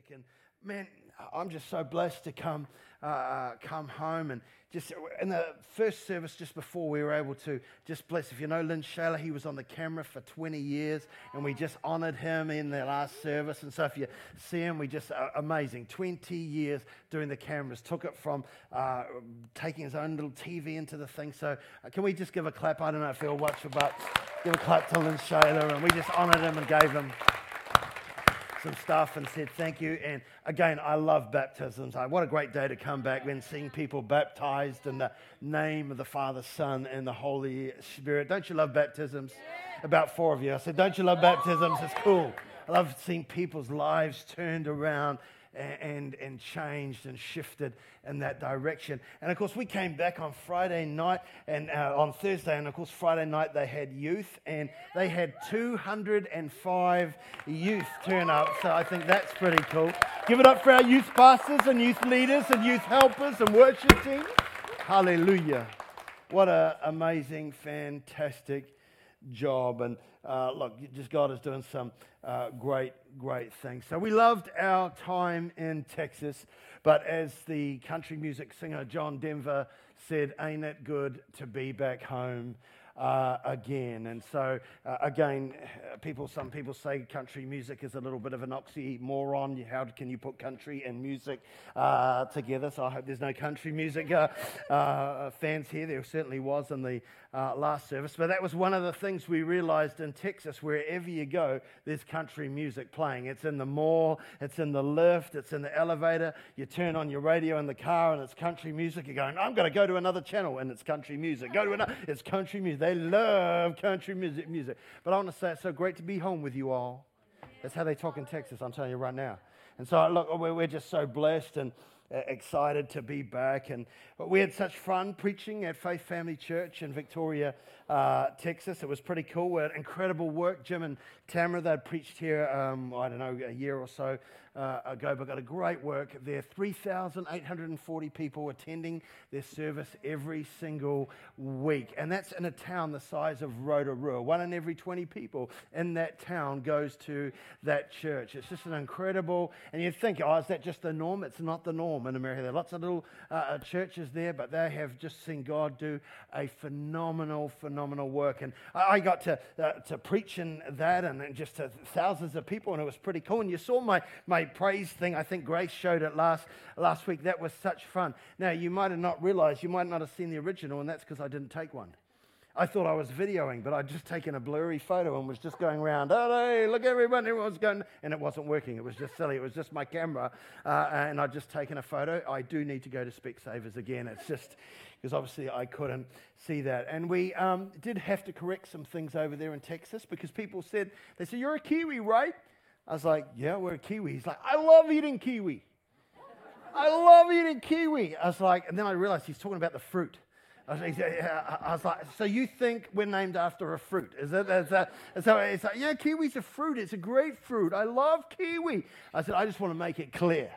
fantastic. And man, I'm just so blessed to come, uh, come home and just in the first service just before we were able to just bless. If you know Lynn Shaler, he was on the camera for 20 years, and we just honored him in the last service. And so if you see him, we just uh, amazing. 20 years doing the cameras, took it from uh, taking his own little TV into the thing. So uh, can we just give a clap? I don't know if you'll watch but give a clap to Lynn Shaler, and we just honored him and gave him some stuff and said thank you. And again, I love baptisms. What a great day to come back when seeing people baptized in the name of the Father, Son, and the Holy Spirit. Don't you love baptisms? Yeah. About four of you. I said, Don't you love baptisms? It's cool. I love seeing people's lives turned around and, and changed and shifted in that direction. And of course, we came back on Friday night and uh, on Thursday, and of course, Friday night they had youth, and they had 205 youth turn up. So I think that's pretty cool. Give it up for our youth pastors and youth leaders and youth helpers and worship team. Hallelujah. What an amazing, fantastic job. And uh, look, just God is doing some uh, great, great things. So we loved our time in Texas, but as the country music singer John Denver said, ain't it good to be back home? uh, again. And so, uh, again, people, some people say country music is a little bit of an oxymoron. How can you put country and music uh, together? So I hope there's no country music uh, uh, fans here. There certainly was in the uh, last service. But that was one of the things we realized in Texas. Wherever you go, there's country music playing. It's in the mall, it's in the lift, it's in the elevator. You turn on your radio in the car and it's country music. You're going, I'm going to go to another channel and it's country music. Go to another, it's country music. They love country music. music. But I want to say it's so great to be home with you all. That's how they talk in Texas, I'm telling you right now. And so, look, we're just so blessed. And excited to be back. And we had such fun preaching at Faith Family Church in Victoria, uh, Texas. It was pretty cool. Incredible work. Jim and Tamara, they'd preached here, um, I don't know, a year or so uh, ago, but got a great work there. 3,840 people attending their service every single week. And that's in a town the size of Rotorua. One in every 20 people in that town goes to that church. It's just an incredible, and you'd think, oh, is that just the norm? It's not the norm in America. There are lots of little uh, uh churches there, but they have just seen God do a phenomenal, phenomenal work. And I got to, uh, to preach in that and, and just to thousands of people, and it was pretty cool. And you saw my, my my praise thing. I think Grace showed it last, last week. That was such fun. Now, you might have not realized, you might not have seen the original, and that's because I didn't take one. I thought I was videoing, but I'd just taken a blurry photo and was just going around, oh, hey, look, everyone, everyone's going, and it wasn't working. It was just silly. It was just my camera, uh, and I'd just taken a photo. I do need to go to Specsavers again. It's just because obviously I couldn't see that. And we um, did have to correct some things over there in Texas because people said, they said, you're a Kiwi, right? I was like, yeah, we're kiwi. He's like, I love eating kiwi. I love eating kiwi. I was like, and then I realized he's talking about the fruit. I was, like, so you think we're named after a fruit? Is is that, so it's like, yeah, kiwi's a fruit. It's a great fruit. I love kiwi. I said, I just want to make it clear.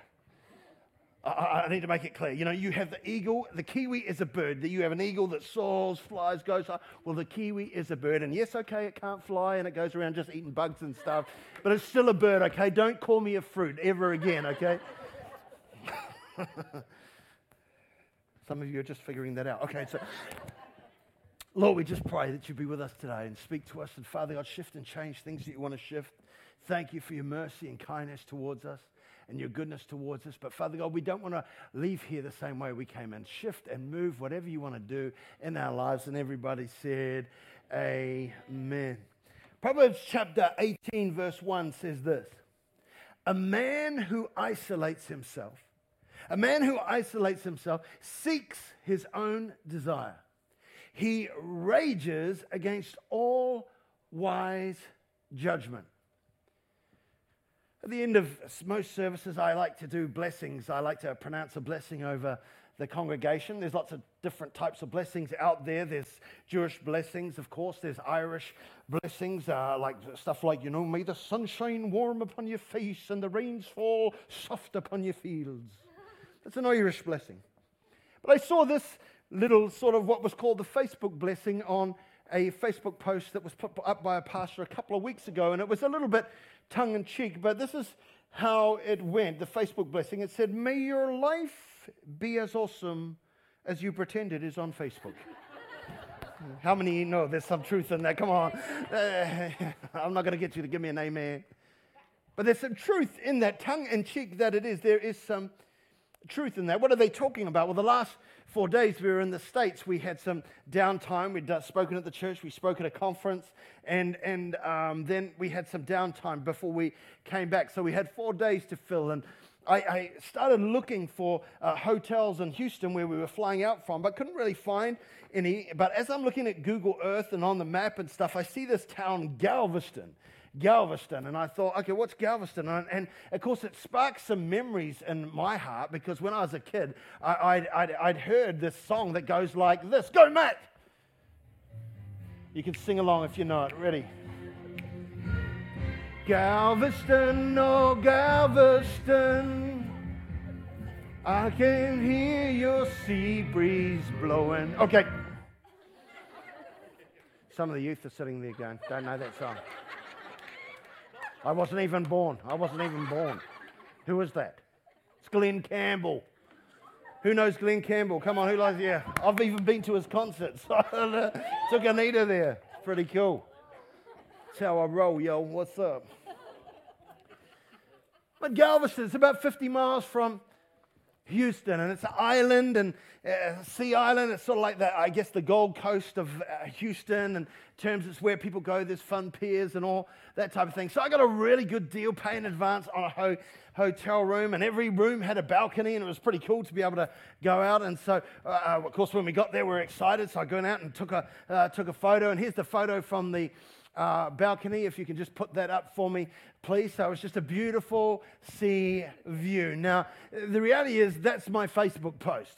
I, I, need to make it clear. You know, you have the eagle. The kiwi is a bird. You have an eagle that soars, flies, goes up. Well, the kiwi is a bird. And yes, okay, it can't fly and it goes around just eating bugs and stuff, but it's still a bird, okay? Don't call me a fruit ever again, okay? Some of you are just figuring that out. Okay, so. Lord, we just pray that you be with us today and speak to us. And Father God, shift and change things that you want to shift. Thank you for your mercy and kindness towards us and your goodness towards us. But Father God, we don't want to leave here the same way we came in. Shift and move whatever you want to do in our lives. And everybody said, Amen. Proverbs chapter 18, verse 1 says this A man who isolates himself, a man who isolates himself seeks his own desire. He rages against all wise judgment. At the end of most services, I like to do blessings. I like to pronounce a blessing over the congregation. There's lots of different types of blessings out there. There's Jewish blessings, of course. There's Irish blessings, uh, like stuff like, you know, may the sunshine warm upon your face and the rains fall soft upon your fields. That's an Irish blessing. But I saw this little sort of what was called the Facebook blessing on a Facebook post that was put up by a pastor a couple of weeks ago, and it was a little bit tongue in cheek, but this is how it went, the Facebook blessing. It said, May your life be as awesome as you pretend it is on Facebook. How many know there's some truth in that? Come on. Uh, I'm not going to get you to give me an amen. But there's some truth in that, tongue in cheek that it is. There is some truth in that. What are they talking about? Well, the last four days we were in the States. We had some downtime. We'd spoken at the church, we spoke at a conference, and, and um, then we had some downtime before we came back. So we had four days to fill. And I, I started looking for uh, hotels in Houston where we were flying out from, but couldn't really find any. But as I'm looking at Google Earth and on the map and stuff, I see this town, Galveston. Galveston. And I thought, okay, what's Galveston? And, and, of course, it sparked some memories in my heart because when I was a kid, I, would heard this song that goes like this Go, Matt! You can sing along if you know it. Ready? Galveston, oh Galveston, I can hear your sea breeze blowing. Okay. Some of the youth are sitting there going, don't know that song. I wasn't even born. I wasn't even born. Who is that? It's Glen Campbell. Who knows Glen Campbell? Come on, who likes, yeah. I've even been to his concerts. Uh, took Anita there. Pretty cool. That's how I roll, yo. What's up? But Galveston, it's about 50 miles from Houston, and it's an island and uh, sea island. It's sort of like the, I guess, the Gold Coast of uh, Houston, in terms it's where people go. There's fun piers and all that type of thing. So I got a really good deal, pay in advance on a ho- hotel room, and every room had a balcony, and it was pretty cool to be able to go out. And so, uh of course, when we got there, we were excited. So I went out and took a uh, took a photo, and here's the photo from the uh, balcony. If you can just put that up for me, please. So it's just a beautiful sea view. Now, the reality is that's my Facebook post.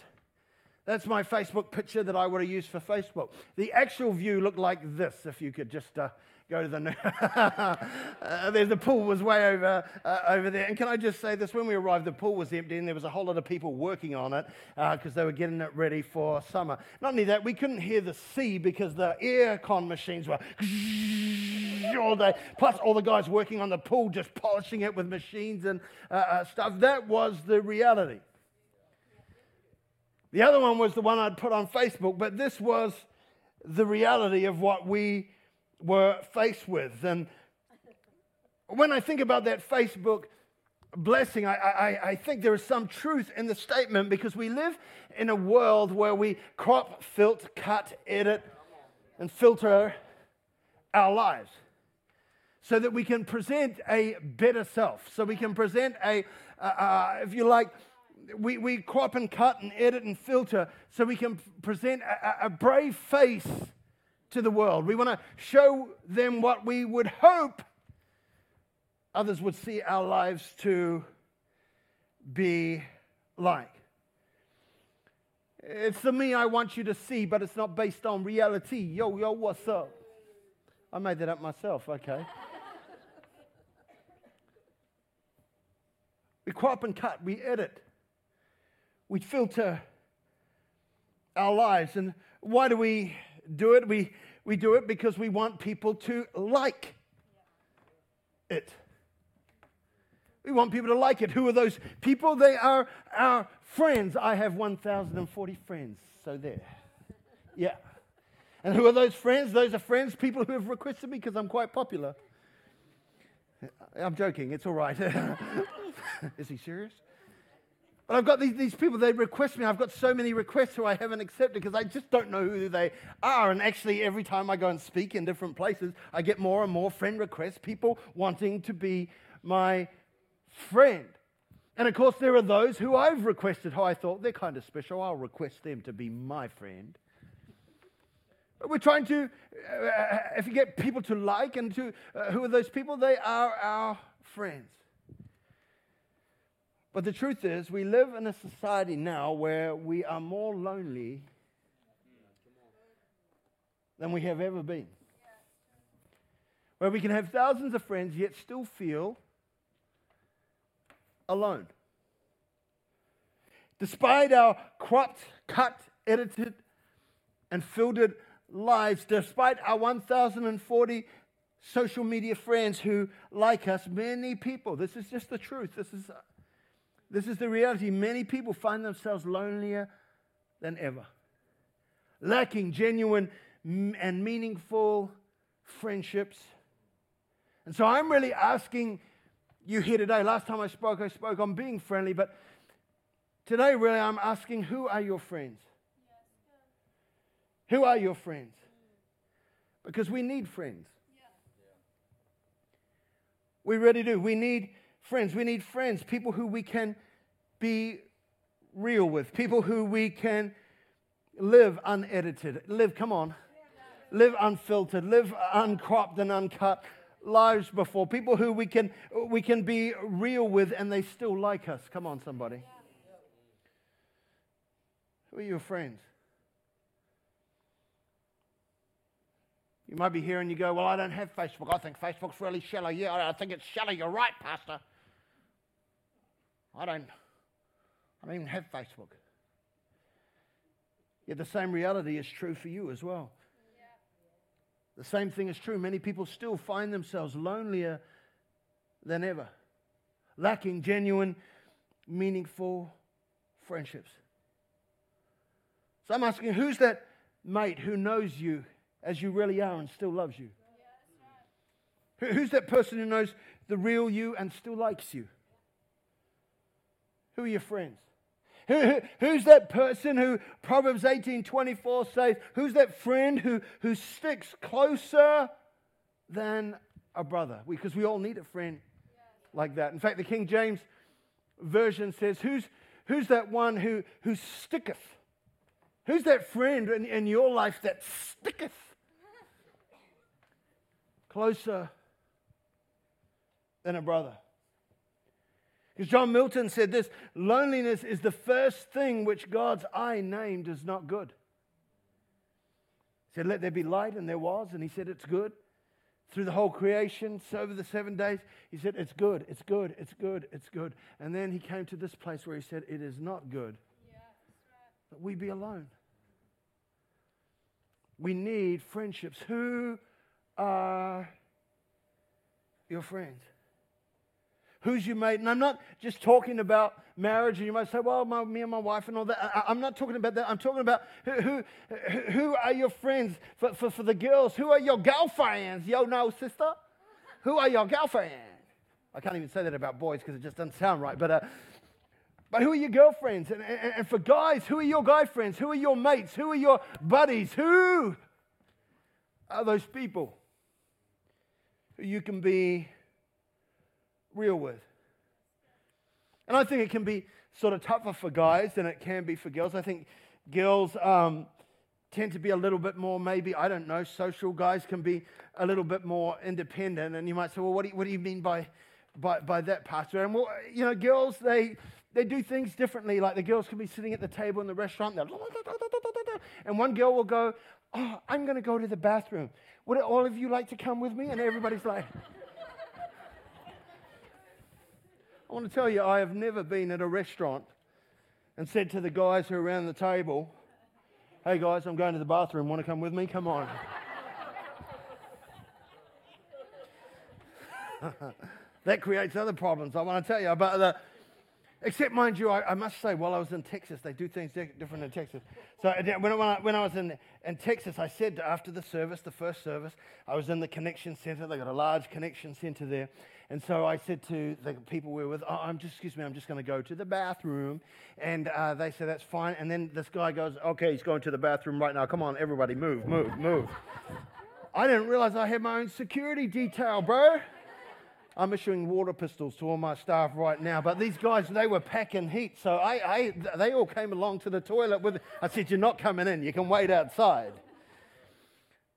That's my Facebook picture that I would have used for Facebook. The actual view looked like this, if you could just uh, go to the. uh, there's the pool was way over uh, over there. And can I just say this? When we arrived, the pool was empty, and there was a whole lot of people working on it because uh, they were getting it ready for summer. Not only that, we couldn't hear the sea because the air con machines were all day. Plus, all the guys working on the pool just polishing it with machines and uh, uh, stuff. That was the reality. The other one was the one I'd put on Facebook, but this was the reality of what we were faced with. And when I think about that Facebook blessing, I, I, I, think there is some truth in the statement because we live in a world where we crop, filter, cut, edit, and filter our lives so that we can present a better self, so we can present a, uh, uh, if you like, we, we crop and cut and edit and filter so we can present a, a brave face to the world. We want to show them what we would hope others would see our lives to be like. It's the me I want you to see, but it's not based on reality. Yo, yo, what's up? I made that up myself, okay. we crop and cut, we edit, we filter our lives. And why do we do it? We, we do it because we want people to like it. We want people to like it. Who are those people? They are our friends. I have 1,040 friends. So there. Yeah. And who are those friends? Those are friends, people who have requested me because I'm quite popular. I'm joking. It's all right. Is he serious? But I've got these, these people, they request me. I've got so many requests who I haven't accepted because I just don't know who they are. And actually, every time I go and speak in different places, I get more and more friend requests, people wanting to be my friend. And of course, there are those who I've requested, who I thought they're kind of special. I'll request them to be my friend. But we're trying to, uh, if you get people to like and to, uh, who are those people? They are our friends. But the truth is, we live in a society now where we are more lonely than we have ever been. Where we can have thousands of friends yet still feel alone. Despite our cropped, cut, edited, and filtered lives, despite our 1,040 social media friends who like us, many people, this is just the truth. This is, this is the reality. Many people find themselves lonelier than ever, lacking genuine and meaningful friendships. And so I'm really asking you here today. Last time I spoke, I spoke on being friendly, but today, really, I'm asking who are your friends? Who are your friends? Because we need friends. We really do. We need friends. We need friends, people who we can be real with, people who we can live unedited, live, come on, live unfiltered, live uncropped and uncut lives before, people who we can, we can be real with and they still like us. Come on, somebody. Who are your friends? You might be here and you go, Well, I don't have Facebook. I think Facebook's really shallow. Yeah, I think it's shallow. You're right, Pastor. I don't, I don't even have Facebook. Yet the same reality is true for you as well. The same thing is true. Many people still find themselves lonelier than ever, lacking genuine, meaningful friendships. So I'm asking, who's that mate who knows you as you really are and still loves you? Who's that person who knows the real you and still likes you? Who are your friends? Who, who, who's that person who Proverbs 18:24 says, who's that friend who, who sticks closer than a brother? Because we, we all need a friend like that. In fact, the King James Version says, who's, who's that one who, who sticketh? Who's that friend in, in your life that sticketh closer than a brother? Because John Milton said this loneliness is the first thing which God's eye named as not good. He said, Let there be light, and there was, and he said, It's good. Through the whole creation, so over the seven days, he said, It's good, it's good, it's good, it's good. And then he came to this place where he said, It is not good that we be alone. We need friendships. Who are your friends? Who's your mate. And I'm not just talking about marriage, and you might say, well, my, me and my wife and all that. I, am not talking about that. I'm talking about who, who, who are your friends for, for, for the girls? Who are your girlfriends? Yo, no, sister? Who are your girlfriends? I can't even say that about boys because it just doesn't sound right. But, uh, but who are your girlfriends? And, and, and for guys, who are your guy friends? Who are your mates? Who are your buddies? Who are those people who you can be real with. And I think it can be sort of tougher for guys than it can be for girls. I think girls um, tend to be a little bit more, maybe, I don't know, social. Guys can be a little bit more independent. And you might say, well, what do you, what do you mean by, by, by that, Pastor? And, well, you know, girls, they, they do things differently. Like the girls can be sitting at the table in the restaurant, and one girl will go, oh, I'm going to go to the bathroom. Would all of you like to come with me? And everybody's like, I want to tell you, I have never been at a restaurant and said to the guys who are around the table, Hey guys, I'm going to the bathroom. Want to come with me? Come on. that creates other problems, I want to tell you. But the, except, mind you, I, I, must say, while I was in Texas, they do things different in Texas. So when I, when I was in, in Texas, I said after the service, the first service, I was in the connection center. They got a large connection center there. And so I said to the people we were with, oh, I'm just, excuse me, I'm just going to go to the bathroom. And uh, they said, that's fine. And then this guy goes, okay, he's going to the bathroom right now. Come on, everybody, move, move, move. I didn't realize I had my own security detail, bro. I'm issuing water pistols to all my staff right now. But these guys, they were packing heat. So I, I, they all came along to the toilet with, I said, you're not coming in. You can wait outside.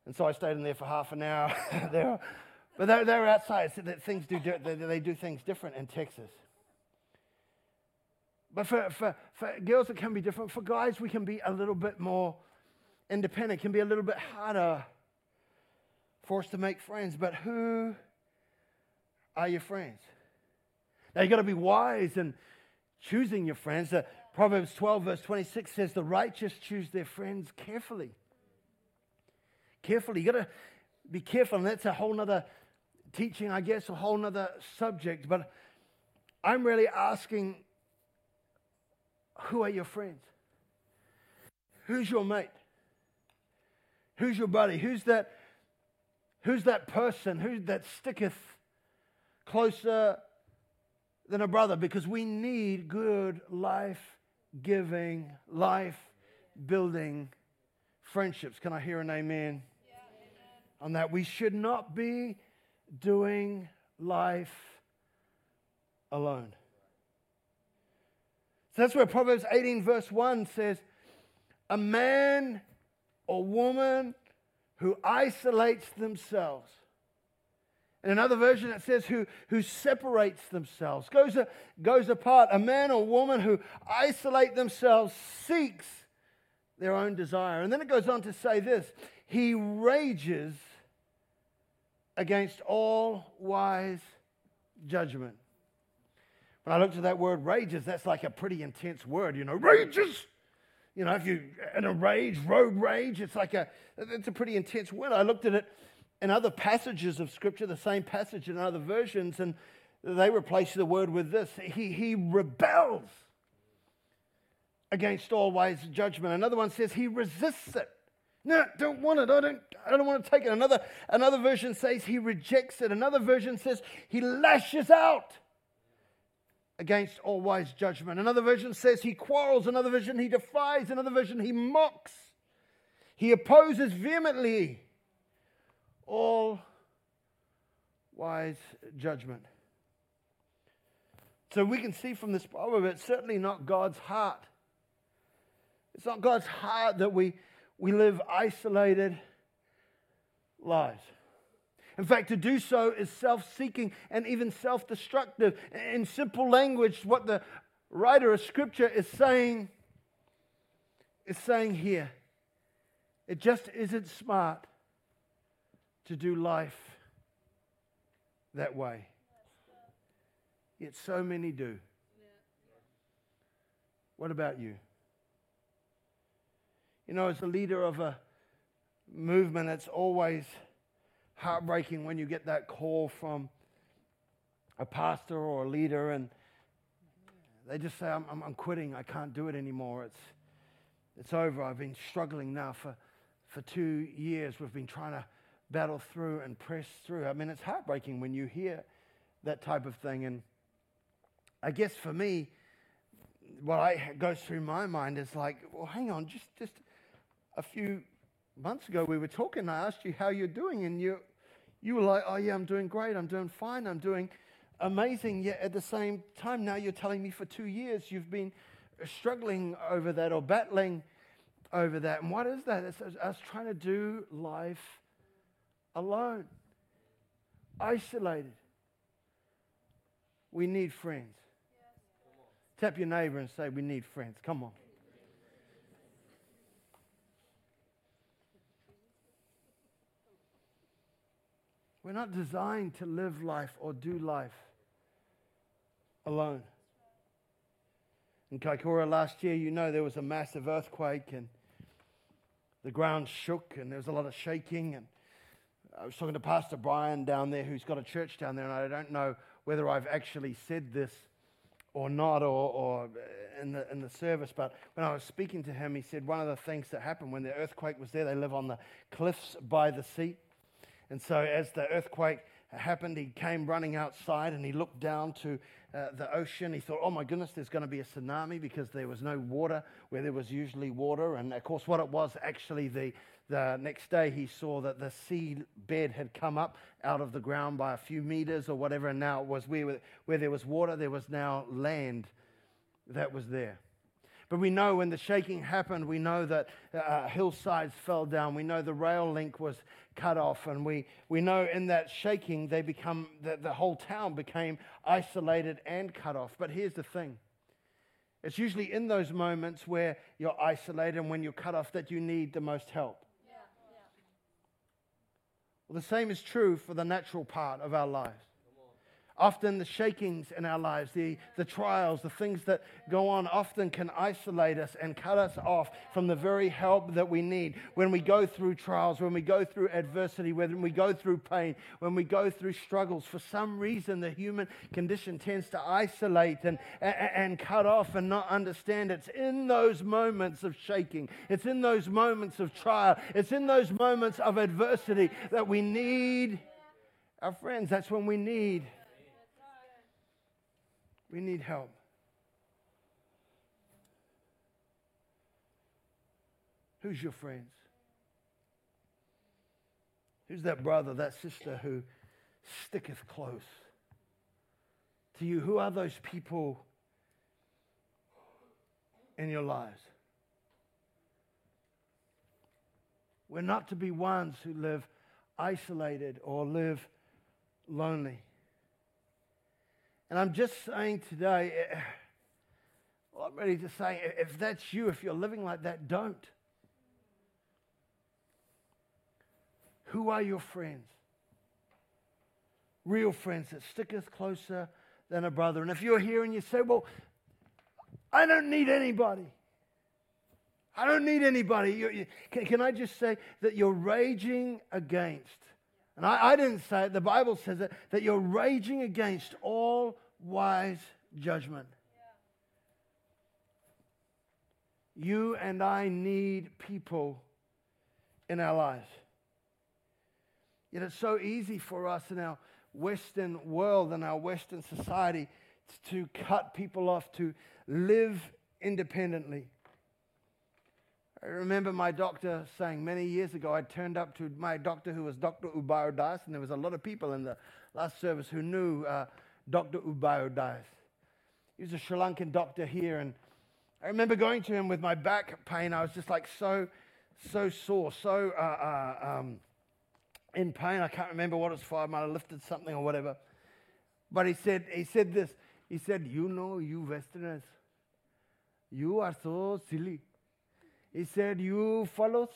And so I stayed in there for half an hour. there but they're, they're outside, so that things do, they, do things different in Texas. But for, for, for girls, it can be different. For guys, we can be a little bit more independent. Can be a little bit harder for us to make friends. But who are your friends? Now, you've got to be wise in choosing your friends. Uh, Proverbs 12, verse 26 says, The righteous choose their friends carefully. Carefully. You've got to be careful, and that's a whole nother teaching, I guess, a whole nother subject. But I'm really asking who are your friends? Who's your mate? Who's your buddy? Who's that? Who's that person? Who that sticketh closer than a brother? Because we need good life giving, life building friendships. Can I hear an amen? Yeah, amen? On that, we should not be doing life alone. So that's where Proverbs 18, verse 1 says, A man or woman who isolates themselves. In another version, it says, who, who separates themselves, goes, a, goes apart. A man or woman who isolate themselves seeks their own desire. And then it goes on to say this He rages against all wise judgment. When I looked at that word rages, that's like a pretty intense word, you know, rages. You know, if you in a rage, road rage, it's like a it's a pretty intense word. I looked at it in other passages of scripture, the same passage in other versions, and they replace the word with this. He he rebels against all wise judgment. Another one says he resists it. No, don't want it. I don't, I don't want to take it. Another, another version says he rejects it. Another version says he lashes out against all wise judgment. Another version says he quarrels. Another version he defies. Another version he mocks. He opposes vehemently all wise judgment. So we can see from this proverb it's certainly not God's heart. It's not God's heart that we, we live isolated lives. In fact, to do so is self seeking and even self destructive. In simple language, what the writer of Scripture is saying is saying here it just isn't smart to do life that way. Yet so many do. What about you? You know, as a leader of a movement, it's always heartbreaking when you get that call from a pastor or a leader and they just say, I'm, I'm, I'm, quitting. I can't do it anymore. It's, it's over. I've been struggling now for, for two years. We've been trying to battle through and press through. I mean, it's heartbreaking when you hear that type of thing. And I guess for me, what I, goes through my mind is like, well, hang on, just, just a few months ago we were talking. I asked you how you're doing, and you, you were like, oh, yeah, I'm doing great. I'm doing fine. I'm doing amazing. Yet at the same time, now you're telling me for two years you've been struggling over that or battling over that. And what is that? It's us trying to do life alone, isolated. We need friends. Tap your neighbor and say, We need friends. Come on. We're not designed to live life or do life alone. In Kaikoura last year, you know, there was a massive earthquake and the ground shook and there was a lot of shaking. And I was talking to Pastor Brian down there, who's got a church down there, and I don't know whether I've actually said this or not or, or uh, in, the, in the service, but when I was speaking to him, he said one of the things that happened when the earthquake was there, they live on the cliffs by the sea. And so, as the earthquake happened, he came running outside and he looked down to uh, the ocean. He thought, oh my goodness, there's going to be a tsunami because there was no water where there was usually water. And of course, what it was actually, the, the next day he saw that the sea bed had come up out of the ground by a few meters or whatever. And now it was where, where there was water, there was now land that was there. But we know when the shaking happened, we know that uh, hillsides fell down. We know the rail link was cut off. And we, we know in that shaking, they become, the, the whole town became isolated and cut off. But here's the thing it's usually in those moments where you're isolated and when you're cut off that you need the most help. Yeah, yeah. Well, the same is true for the natural part of our lives. Often the shakings in our lives, the, the trials, the things that go on, often can isolate us and cut us off from the very help that we need. When we go through trials, when we go through adversity, when we go through pain, when we go through struggles, for some reason the human condition tends to isolate and, and, and cut off and not understand. It's in those moments of shaking, it's in those moments of trial, it's in those moments of adversity that we need our friends. That's when we need we need help. Who's your friends? Who's that brother, that sister who sticketh close to you? Who are those people in your lives? We're not to be ones who live isolated or live lonely. And I'm just saying today, eh, I'm ready to say, if that's you, if you're living like that, don't. Who are your friends? Real friends that sticketh closer than a brother. And if you're here and you say, well, I don't need anybody. I don't need anybody. You, you, can, can, I just say that you're raging against and I, I didn't say it, the Bible says it, that you're raging against all wise judgment. You and I need people in our lives. Yet it's so easy for us in our Western world and our Western society to cut people off, to live independently. I remember my doctor saying many years ago, I turned up to my doctor who was Dr. Ubayo Das, and there was a lot of people in the last service who knew uh, Dr. Ubayo Das. He was a Sri Lankan doctor here, and I remember going to him with my back pain. I was just like so, so sore, so uh, uh, um, in pain. I can't remember what it was for. I might have lifted something or whatever. But he said, he said this. He said, You know, you Westerners, you are so silly. He said, You fellows,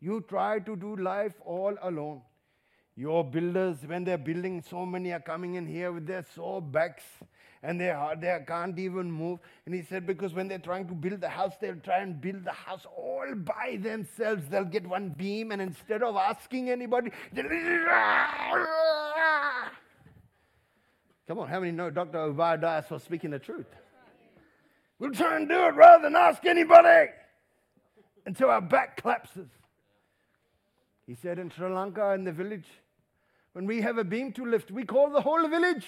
you try to do life all alone. Your builders, when they're building, so many are coming in here with their sore backs and they, are, they can't even move. And he said, because when they're trying to build the house, they'll try and build the house all by themselves. They'll get one beam, and instead of asking anybody, Come on, how many know Dr. Obadiah was speaking the truth? We'll try and do it rather than ask anybody until our back collapses. He said in Sri Lanka, in the village, when we have a beam to lift, we call the whole village.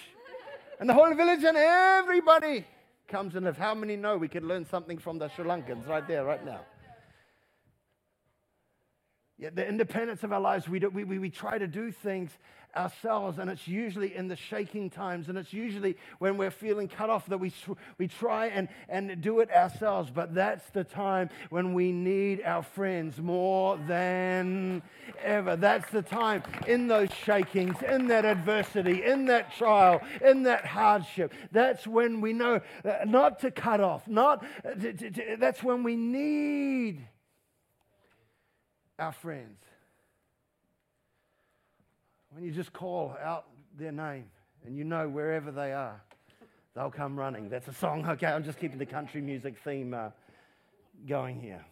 And the whole village and everybody comes and lifts. How many know we can learn something from the Sri Lankans right there, right now? Yet the independence of our lives, we, do, we, we, we try to do things ourselves, and it's usually in the shaking times, and it's usually when we're feeling cut off that we, we try and, and do it ourselves. But that's the time when we need our friends more than ever. That's the time in those shakings, in that adversity, in that trial, in that hardship. That's when we know uh, not to cut off, not uh, to, that's when we need our friends. When you just call out their name and you know wherever they are, they'll come running. That's a song. Okay, I'm just keeping the country music theme uh, going here.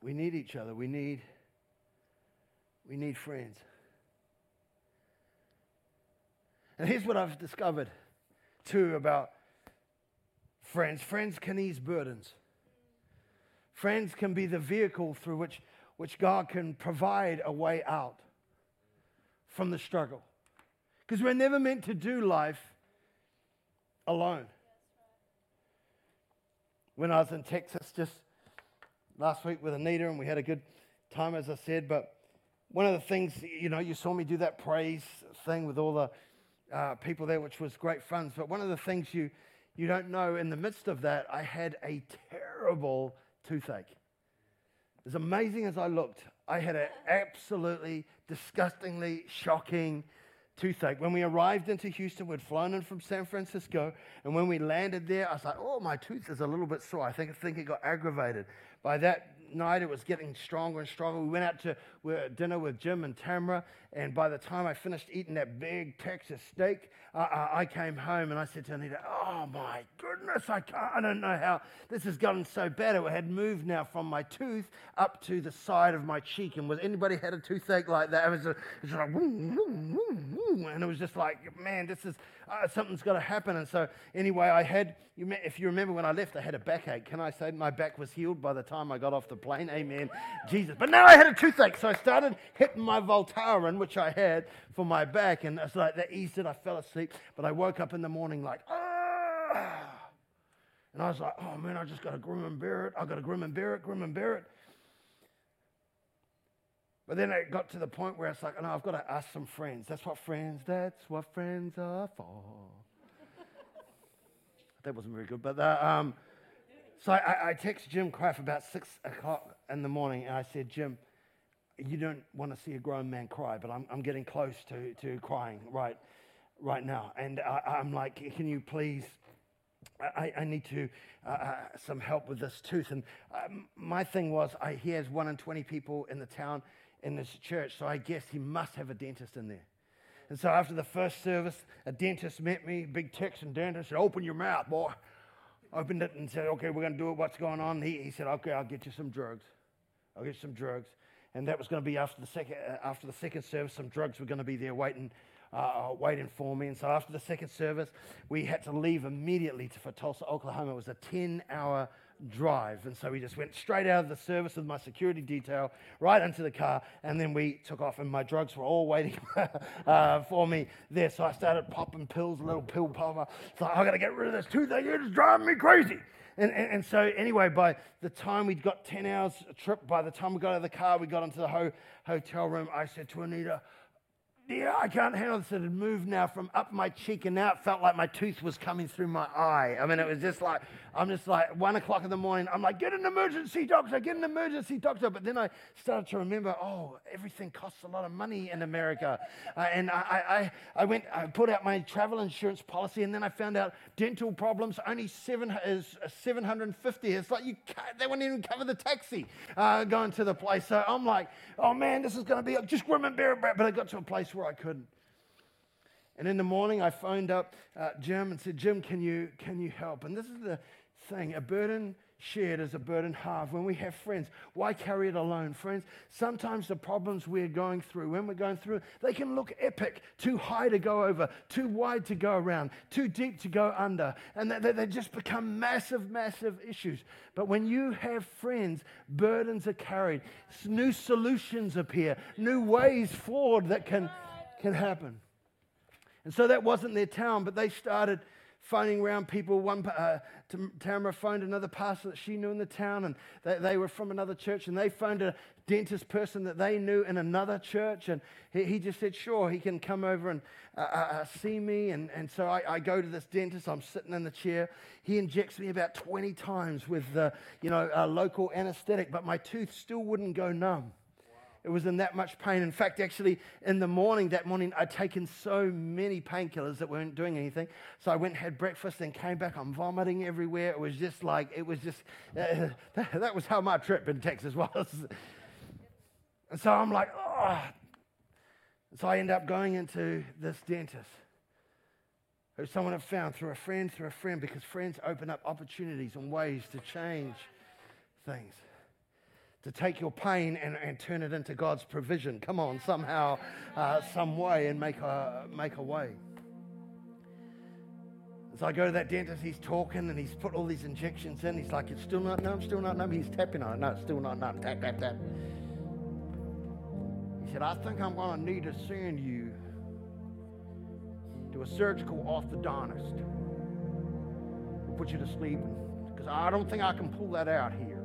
We need each other. We need, we need friends. And here's what I've discovered too about friends. Friends can ease burdens. Friends can be the vehicle through which, which God can provide a way out from the struggle. Because we're never meant to do life alone. When I was in Texas just last week with Anita, and we had a good time, as I said, but one of the things, you know, you saw me do that praise thing with all the uh, people there, which was great fun. But one of the things you, you don't know, in the midst of that, I had a terrible toothache. As amazing as I looked, I had an absolutely disgustingly shocking toothache. When we arrived into Houston, we'd flown in from San Francisco, and when we landed there, I was like, oh, my tooth is a little bit sore. I think, I think it got aggravated. By that night, it was getting stronger and stronger. We went out to dinner with Jim and Tamara, and by the time I finished eating that big Texas steak, I, I came home and I said to Anita, Oh my goodness, I, can't, I don't know how this has gotten so bad. It had moved now from my tooth up to the side of my cheek. And was anybody had a toothache like that? It was, just, like, and it was just like, man, this is uh, something's got to happen. And so, anyway, I had, if you remember when I left, I had a backache. Can I say my back was healed by the time I got off the plane? Amen. Jesus. But now I had a toothache. So I started hitting my Voltaren, which I had for my back. And it's like that eased it. I fell asleep. But I woke up in the morning like, ah. And I was like, oh man, I just got to grim and bear it. I got to grim and bear it, grim and bear it. But then it got to the point where it's like, no, I've got to ask some friends. That's what friends, that's what friends are for. that wasn't very good, but uh, um, so I, I text Jim Graff about six o'clock in the morning, and I said, Jim, you don't want to see a grown man cry, but I'm, I'm getting close to, to crying right, right now. And I, am like, can you please? I, I need to uh, uh, some help with this tooth. And uh, my thing was, I, he has one in 20 people in the town in this church, so I guess he must have a dentist in there. And so after the first service, a dentist met me, big Texan dentist, said, Open your mouth, boy. Opened it and said, Okay, we're going to do it. What's going on? He, he said, Okay, I'll get you some drugs. I'll get you some drugs. And that was going to be after the second, uh, after the second service. Some drugs were going to be there waiting, uh, waiting for me. And so after the second service, we had to leave immediately to, for Tulsa, Oklahoma. It was a 10 hour drive. And so we just went straight out of the service with my security detail right into the car, and then we took off, and my drugs were all waiting uh, for me there. So I started popping pills, a little pill popper. So I got to get rid of this toothache. It's driving me crazy. And, and, and, so, anyway, by the time we'd got 10 hours trip, by the time we got out of the car, we got into the ho- hotel room, I said to Anita, yeah, I can't handle this. It had moved now from up my cheek, and now it felt like my tooth was coming through my eye. I mean, it was just like, I'm just like, one o'clock in the morning, I'm like, get an emergency doctor, get an emergency doctor. But then I started to remember, oh, everything costs a lot of money in America. Uh, and I, I, I went, I put out my travel insurance policy, and then I found out dental problems only seven, is 750 It's like, you they wouldn't even cover the taxi uh, going to the place. So I'm like, oh man, this is going to be, just remember, but I got to a place where I couldn't. And in the morning, I phoned up uh, Jim and said, Jim, can you, can you help? And this is the thing a burden shared is a burden halved. When we have friends, why carry it alone? Friends, sometimes the problems we're going through, when we're going through, they can look epic, too high to go over, too wide to go around, too deep to go under. And they, they just become massive, massive issues. But when you have friends, burdens are carried, new solutions appear, new ways forward that can can happen. And so that wasn't their town, but they started phoning around people. One, uh, Tamara phoned another pastor that she knew in the town, and they, they, were from another church, and they phoned a dentist person that they knew in another church, and he, he just said, sure, he can come over and uh, uh, uh see me. And, and so I, I, go to this dentist. I'm sitting in the chair. He injects me about 20 times with, you know, a local anesthetic, but my tooth still wouldn't go numb. It was in that much pain. In fact, actually, in the morning, that morning, I'd taken so many painkillers that weren't doing anything. So I went and had breakfast and came back. I'm vomiting everywhere. It was just like, it was just, uh, that, was how my trip in Texas was. and so I'm like, oh. So I end up going into this dentist who someone had found through a friend, through a friend, because friends open up opportunities and ways to change things to take your pain and, and turn it into God's provision. Come on, somehow, uh, some way, and make a, make a way. As I go to that dentist, he's talking and he's put all these injections in. He's like, it's still not numb, still not numb. He's tapping on it. No, it's still not numb. Tap, tap, tap. He said, I think I'm going to need to send you to a surgical orthodontist. We'll put you to sleep because I don't think I can pull that out here.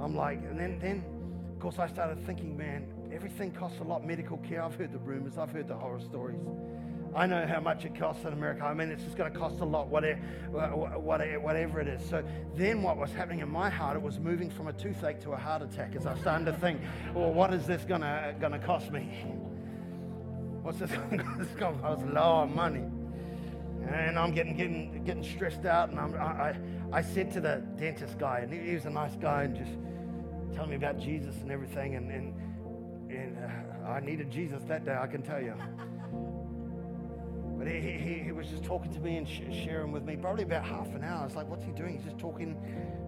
I'm like, and then, then, of course, I started thinking, man, everything costs a lot. Medical care, I've heard the rumors, I've heard the horror stories. I know how much it costs in America. I mean, it's just going to cost a lot, whatever, whatever it is. So then, what was happening in my heart? It was moving from a toothache to a heart attack. As I starting to think, well, what is this going to going to cost me? What's this going to cost? Lord, money. And I'm getting getting getting stressed out, and I'm, I I said to the dentist guy, and he was a nice guy, and just telling me about Jesus and everything. And, and, and uh, I needed Jesus that day, I can tell you. But he, he, he was just talking to me and sh- sharing with me probably about half an hour. I was like, what's he doing? He's just talking,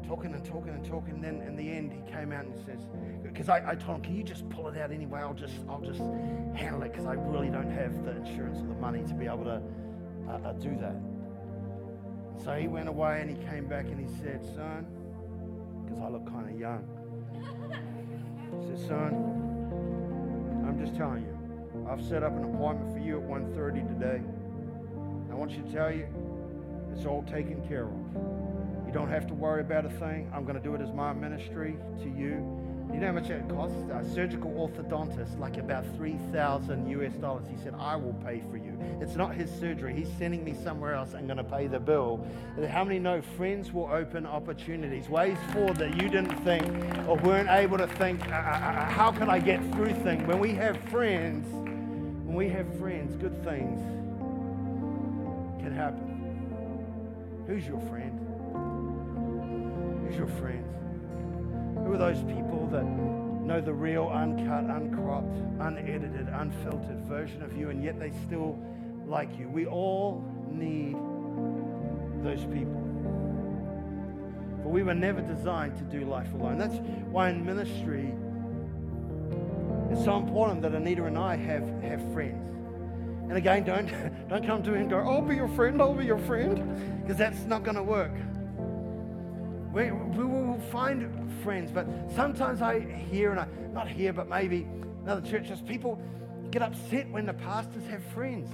talking and talking and talking. And then in the end, he came out and says, because I, I told him, can you just pull it out anyway? I'll just, I'll just handle it because I really don't have the insurance or the money to be able to uh, uh, do that. So he went away and he came back and he said, son, because I look kind of young. He said, son, I'm just telling you, I've set up an appointment for you at 1.30 today. I want you to tell you, it's all taken care of. You don't have to worry about a thing. I'm going to do it as my ministry to you. You know how much it costs? A surgical orthodontist, like about 3,000 US dollars. He said, I will pay for you. It's not his surgery. He's sending me somewhere else I'm going to pay the bill. How many know friends will open opportunities, ways forward that you didn't think or weren't able to think, uh, uh, uh how can I get through things? When we have friends, when we have friends, good things can happen. Who's your friend? Who's your friends? Who are those people that know the real, uncut, uncropped, unedited, unfiltered version of you, and yet they still like you? We all need those people. For we were never designed to do life alone. That's why in ministry, it's so important that Anita and I have, have friends. And again, don't, don't come to me and go, I'll be your friend, I'll be your friend, because that's not going to work. We, we will find friends, but sometimes I hear, and I, not hear, but maybe in other churches, people get upset when the pastors have friends.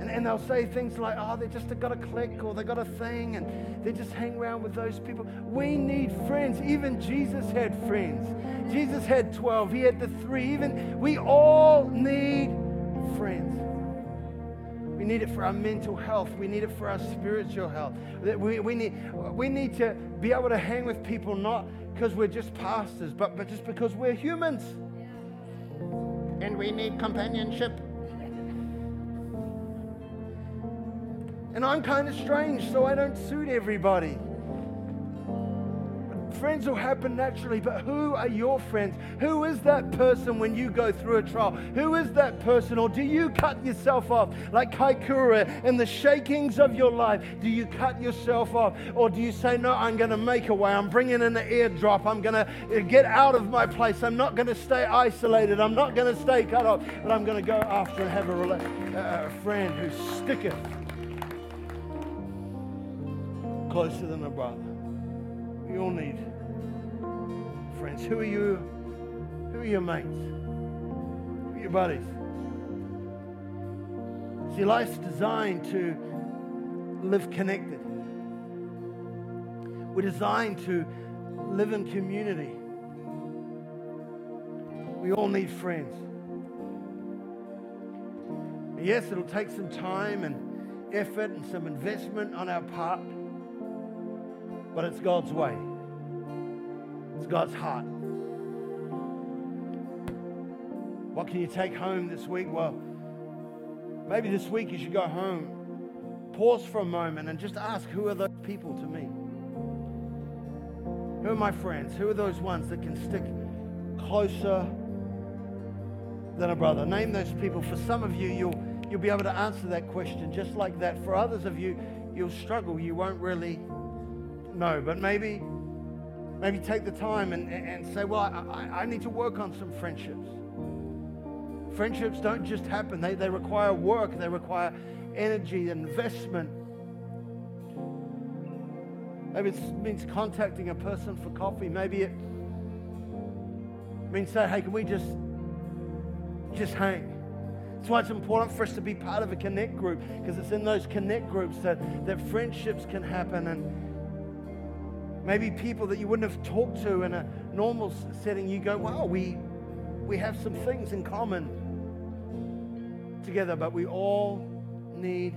And, and they'll say things like, oh, they just got a clique or they got a thing and they just hang around with those people. We need friends. Even Jesus had friends. Jesus had 12, he had the three. Even we all need friends. We need it for our mental health. We need it for our spiritual health. We, we, need, we need to be able to hang with people not because we're just pastors, but, but just because we're humans. And we need companionship. And I'm kind of strange, so I don't suit everybody friends will happen naturally, but who are your friends? Who is that person when you go through a trial? Who is that person? Or do you cut yourself off like Kaikoura in the shakings of your life? Do you cut yourself off? Or do you say, No, I'm going to make a way. I'm bringing in an airdrop. I'm going to uh, get out of my place. I'm not going to stay isolated. I'm not going to stay cut off, but I'm going to go after and have a, uh, a friend who's sticketh closer than a brother. We all need friends? Who are you? Who are your mates? Who are your buddies? See, life's designed to live connected. We're designed to live in community. We all need friends. And yes, it'll take some time and effort and some investment on our part, but it's God's way. God's heart. What can you take home this week? Well, maybe this week you should go home, pause for a moment, and just ask who are those people to me? Who are my friends? Who are those ones that can stick closer than a brother? Name those people. For some of you, you'll, you'll be able to answer that question just like that. For others of you, you'll struggle. You won't really know. But maybe Maybe take the time and, and say, well, I, I need to work on some friendships. Friendships don't just happen, they, they require work, they require energy, investment. Maybe it means contacting a person for coffee. Maybe it means saying, hey, can we just, just hang? That's why it's important for us to be part of a connect group because it's in those connect groups that, that friendships can happen and Maybe people that you wouldn't have talked to in a normal setting, you go, wow, we, we have some things in common together, but we all need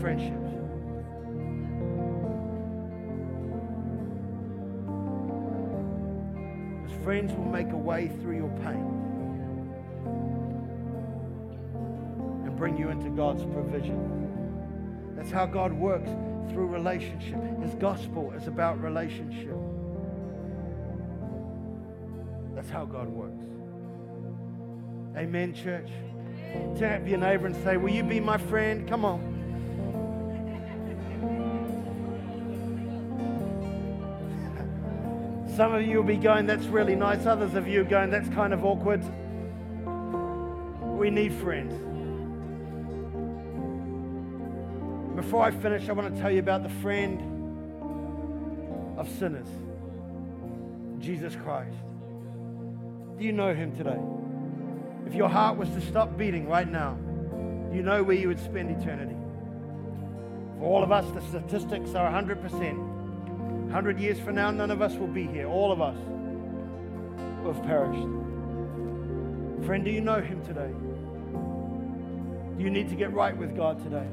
friendships. Because friends will make a way through your pain and bring you into God's provision. That's how God works through relationship. His gospel is about relationship. That's how God works. Amen, church. Tap your neighbor and say, Will you be my friend? Come on. Some of you will be going, That's really nice. Others of you are going, That's kind of awkward. We need friends. Before I finish, I want to tell you about the friend of sinners, Jesus Christ. Do you know him today? If your heart was to stop beating right now, do you know where you would spend eternity? For all of us, the statistics are 100%. 100 years from now, none of us will be here. All of us will have perished. Friend, do you know him today? Do you need to get right with God today?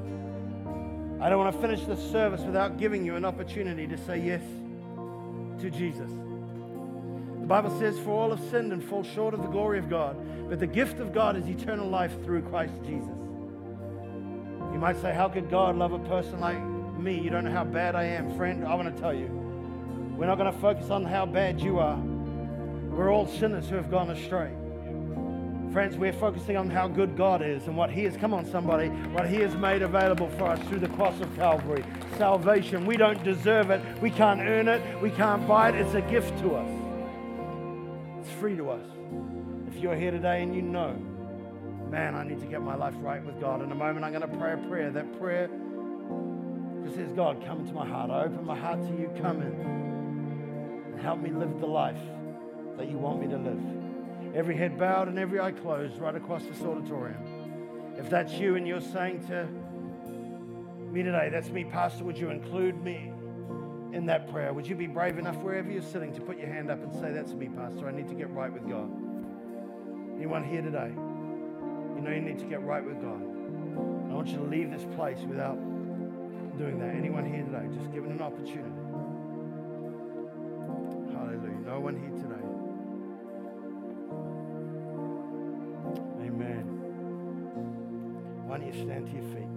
I don't want to finish this service without giving you an opportunity to say yes to Jesus. The Bible says, For all have sinned and fall short of the glory of God, but the gift of God is eternal life through Christ Jesus. You might say, How could God love a person like me? You don't know how bad I am. Friend, I want to tell you, we're not going to focus on how bad you are. We're all sinners who have gone astray. Friends, we're focusing on how good God is and what He has, come on, somebody, what He has made available for us through the cross of Calvary. Salvation. We don't deserve it. We can't earn it. We can't buy it. It's a gift to us, it's free to us. If you're here today and you know, man, I need to get my life right with God, in a moment I'm going to pray a prayer. That prayer just says, God, come into my heart. I open my heart to you. Come in and help me live the life that you want me to live every head bowed and every eye closed right across this auditorium. If that's you and you're saying to me today, that's me, Pastor, would you include me in that prayer? Would you be brave enough wherever you're sitting to put your hand up and say, That's me, Pastor, I need to get right with God? Anyone here today? You know you need to get right with God. I want you to leave this place without doing that. Anyone here today? Just given an opportunity. Hallelujah. No one here today. Why don't you stand to your feet?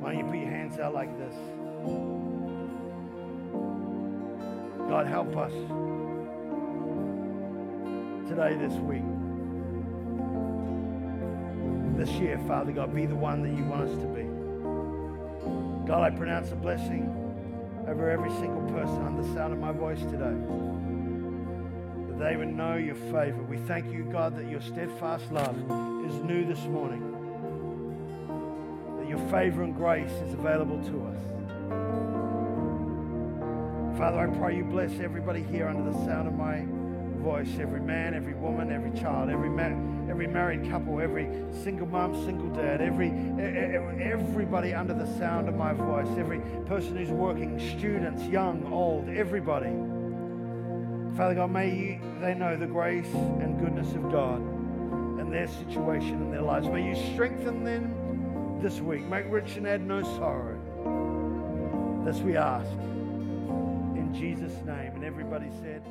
Why don't you put your hands out like this? God, help us today, this week, this year, Father God, be the one that you want us to be. God, I pronounce a blessing over every single person on the sound of my voice today they would know your favor. We thank you, God, that your steadfast love is new this morning, that your favor and grace is available to us. Father, I pray you bless everybody here under the sound of my voice every man, every woman, every child, every man, every married couple, every single mom, single dad, every everybody under the sound of my voice, every person who's working, students, young, old, everybody. Father God, may you, they know the grace and goodness of God and their situation and their lives. May you strengthen them this week. Make rich and add no sorrow. This we ask. In Jesus' name. And everybody said,